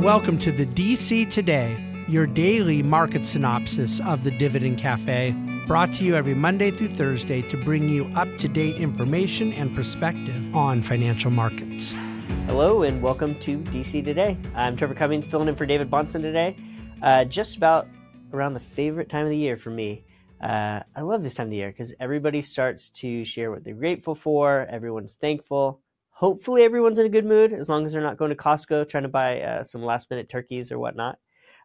Welcome to the DC Today, your daily market synopsis of the Dividend Cafe, brought to you every Monday through Thursday to bring you up to date information and perspective on financial markets. Hello and welcome to DC Today. I'm Trevor Cummings filling in for David Bahnsen today. Uh, just about around the favorite time of the year for me. Uh, I love this time of the year because everybody starts to share what they're grateful for, everyone's thankful hopefully everyone's in a good mood as long as they're not going to Costco trying to buy uh, some last minute turkeys or whatnot.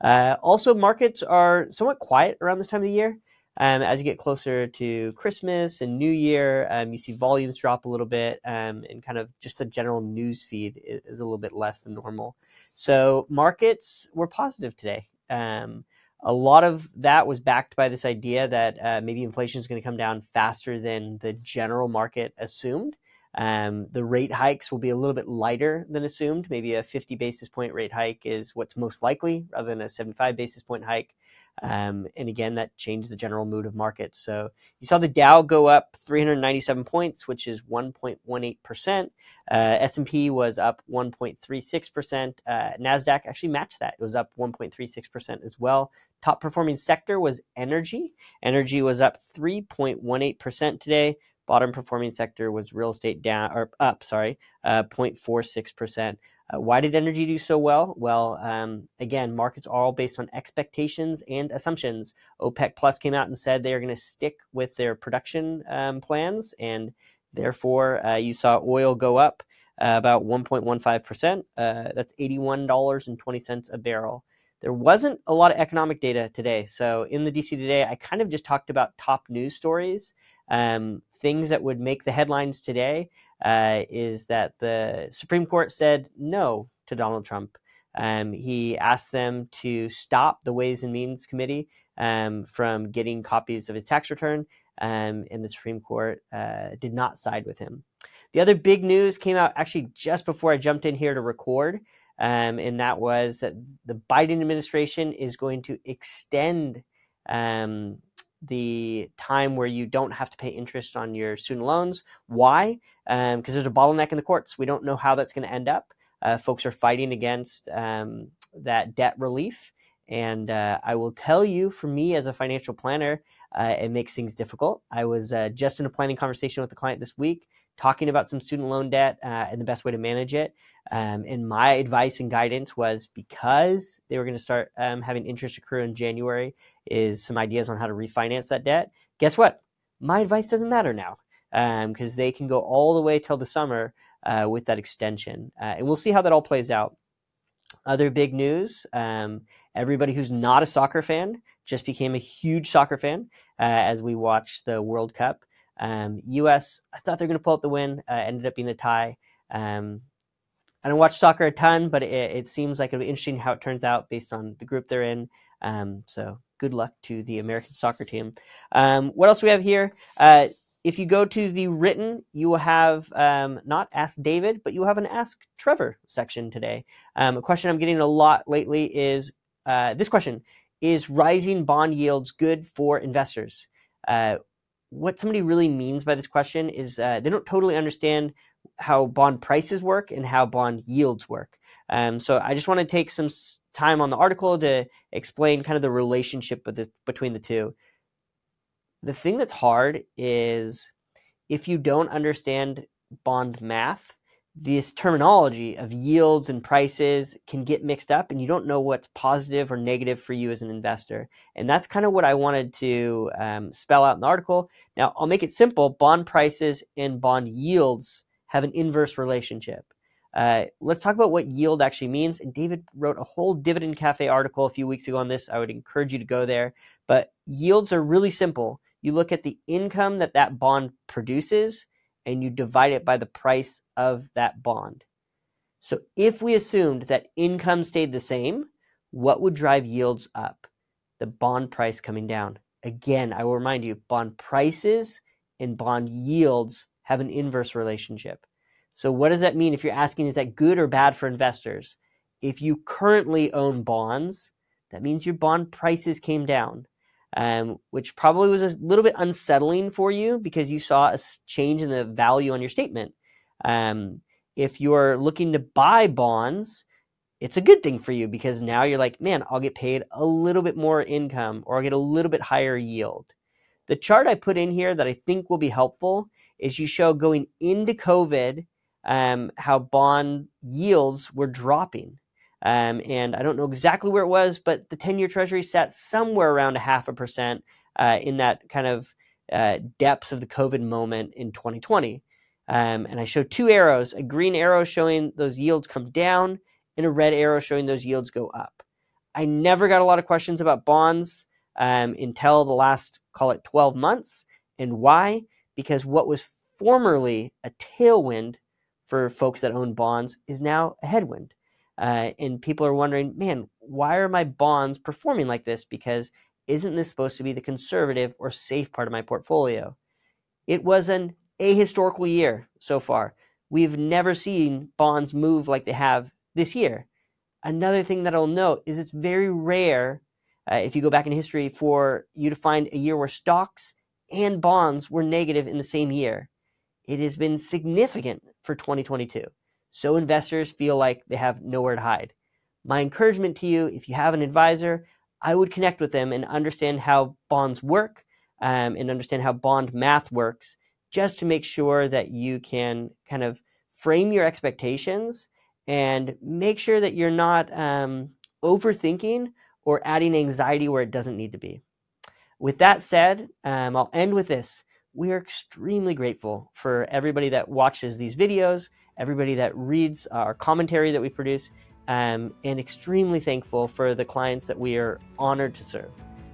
Uh, also, markets are somewhat quiet around this time of the year. Um, as you get closer to Christmas and New Year, um, you see volumes drop a little bit, um, and kind of just the general news feed is, is, a little bit less than normal. So markets were positive today. Um, a lot of that was backed by this idea that uh, maybe inflation is going to come down faster than the general market assumed. Um, the rate hikes will be a little bit lighter than assumed. Maybe a 50 basis point rate hike is what's most likely rather than a 75 basis point hike. Um, and again, that changed the general mood of markets. So you saw the Dow go up 397 points, which is 1.18%. Uh, S&P was up 1.36%. Uh, NASDAQ actually matched that. It was up 1.36% as well. Top performing sector was energy. Energy was up 3.18% today. Bottom performing sector was real estate down or up, sorry, uh, 0.46%. Uh, why did energy do so well? Well, um, again, markets are all based on expectations and assumptions. OPEC Plus came out and said they are going to stick with their production um, plans, and therefore uh, you saw oil go up uh, about 1.15%. Uh, that's $81.20 a barrel. There wasn't a lot of economic data today. So in the DC today, I kind of just talked about top news stories. Um, things that would make the headlines today uh, is that the Supreme Court said no to Donald Trump. Um, he asked them to stop the Ways and Means Committee um, from getting copies of his tax return, um, and the Supreme Court uh, did not side with him. The other big news came out actually just before I jumped in here to record, um, and that was that the Biden administration is going to extend um, the time where you don't have to pay interest on your student loans. Why? Because um, there's a bottleneck in the courts. We don't know how that's going to end up. Uh, folks are fighting against um, that debt relief. And uh, I will tell you, for me as a financial planner, uh, it makes things difficult. I was uh, just in a planning conversation with a client this week talking about some student loan debt uh, and the best way to manage it. Um, and my advice and guidance was because they were going to start um, having interest accrue in January, is some ideas on how to refinance that debt. Guess what? My advice doesn't matter now because um, they can go all the way till the summer uh, with that extension. Uh, and we'll see how that all plays out. Other big news um, everybody who's not a soccer fan just became a huge soccer fan uh, as we watch the World Cup. Um, U.S. I thought they were going to pull out the win. Uh, ended up being a tie. Um, I don't watch soccer a ton, but it, it, seems like it'll be interesting how it turns out based on the group they're in. Um, so good luck to the American soccer team. Um, what else we have here? Uh, if you go to the written, you will have um, not Ask David, but you will have an Ask Trevor section today. Um, a question I'm getting a lot lately is uh, this question Is rising bond yields good for investors? Uh, what somebody really means by this question is uh, they don't totally understand how bond prices work and how bond yields work. Um, so I just want to take some time on the article to explain kind of the relationship the, between the two. The thing that's hard is if you don't understand bond math, this terminology of yields and prices can get mixed up and you don't know what's positive or negative for you as an investor. And that's kind of what I wanted to um, spell out in the article. Now, I'll make it simple bond prices and bond yields have an inverse relationship. Uh, let's talk about what yield actually means. And David wrote a whole Dividend Cafe article a few weeks ago on this. I would encourage you to go there. But yields are really simple. You look at the income that that bond produces and you divide it by the price of that bond. So if we assumed that income stayed the same, what would drive yields up? The bond price coming down. Again, I will remind you bond prices and bond yields have an inverse relationship. So, what does that mean if you're asking, is that good or bad for investors? If you currently own bonds, that means your bond prices came down um, which probably was a little bit unsettling for you because you saw a change in the value on your statement. Um, if you're looking to buy bonds, it's a good thing for you because now you're like, man, I'll get paid a little bit more income or I'll get a little bit higher yield. The chart I put in here that I think will be helpful is you show going into COVID um, how bond yields were dropping. Um, and I don't know exactly where it was, but the 10 year treasury sat somewhere around a half a percent uh, in that kind of uh, depths of the COVID moment in 2020. Um, and I show two arrows a green arrow showing those yields come down, and a red arrow showing those yields go up. I never got a lot of questions about bonds um, until the last, call it 12 months. And why? Because what was formerly a tailwind for folks that own bonds is now a headwind. Uh, and people are wondering, man, why are my bonds performing like this? Because isn't this supposed to be the conservative or safe part of my portfolio? It was an ahistorical year so far. We've never seen bonds move like they have this year. Another thing that I'll note is it's very rare, uh, if you go back in history, for you to find a year where stocks and bonds were negative in the same year. It has been significant for 2022. So investors feel like they have nowhere to hide. My encouragement to you, if you have an advisor, I would connect with them and understand how bonds work um, and understand how bond math works just to make sure that you can kind of frame your expectations and make sure that you're not um, overthinking or adding anxiety where it doesn't need to be. With that said, um, I'll end with this. We are extremely grateful for everybody that watches these videos, everybody that reads our commentary that we produce, um, and extremely thankful for the clients that we are honored to serve.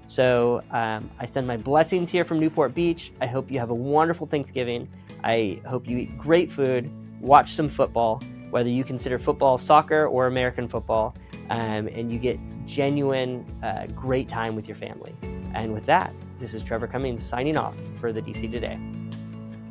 So um, I send my blessings here from Newport Beach. I hope you have a wonderful Thanksgiving. I hope you eat great food, watch some football, whether you consider football soccer or American football, um, and you get genuine, uh, great time with your family. And with that, this is Trevor Cummings signing off for the DC Today.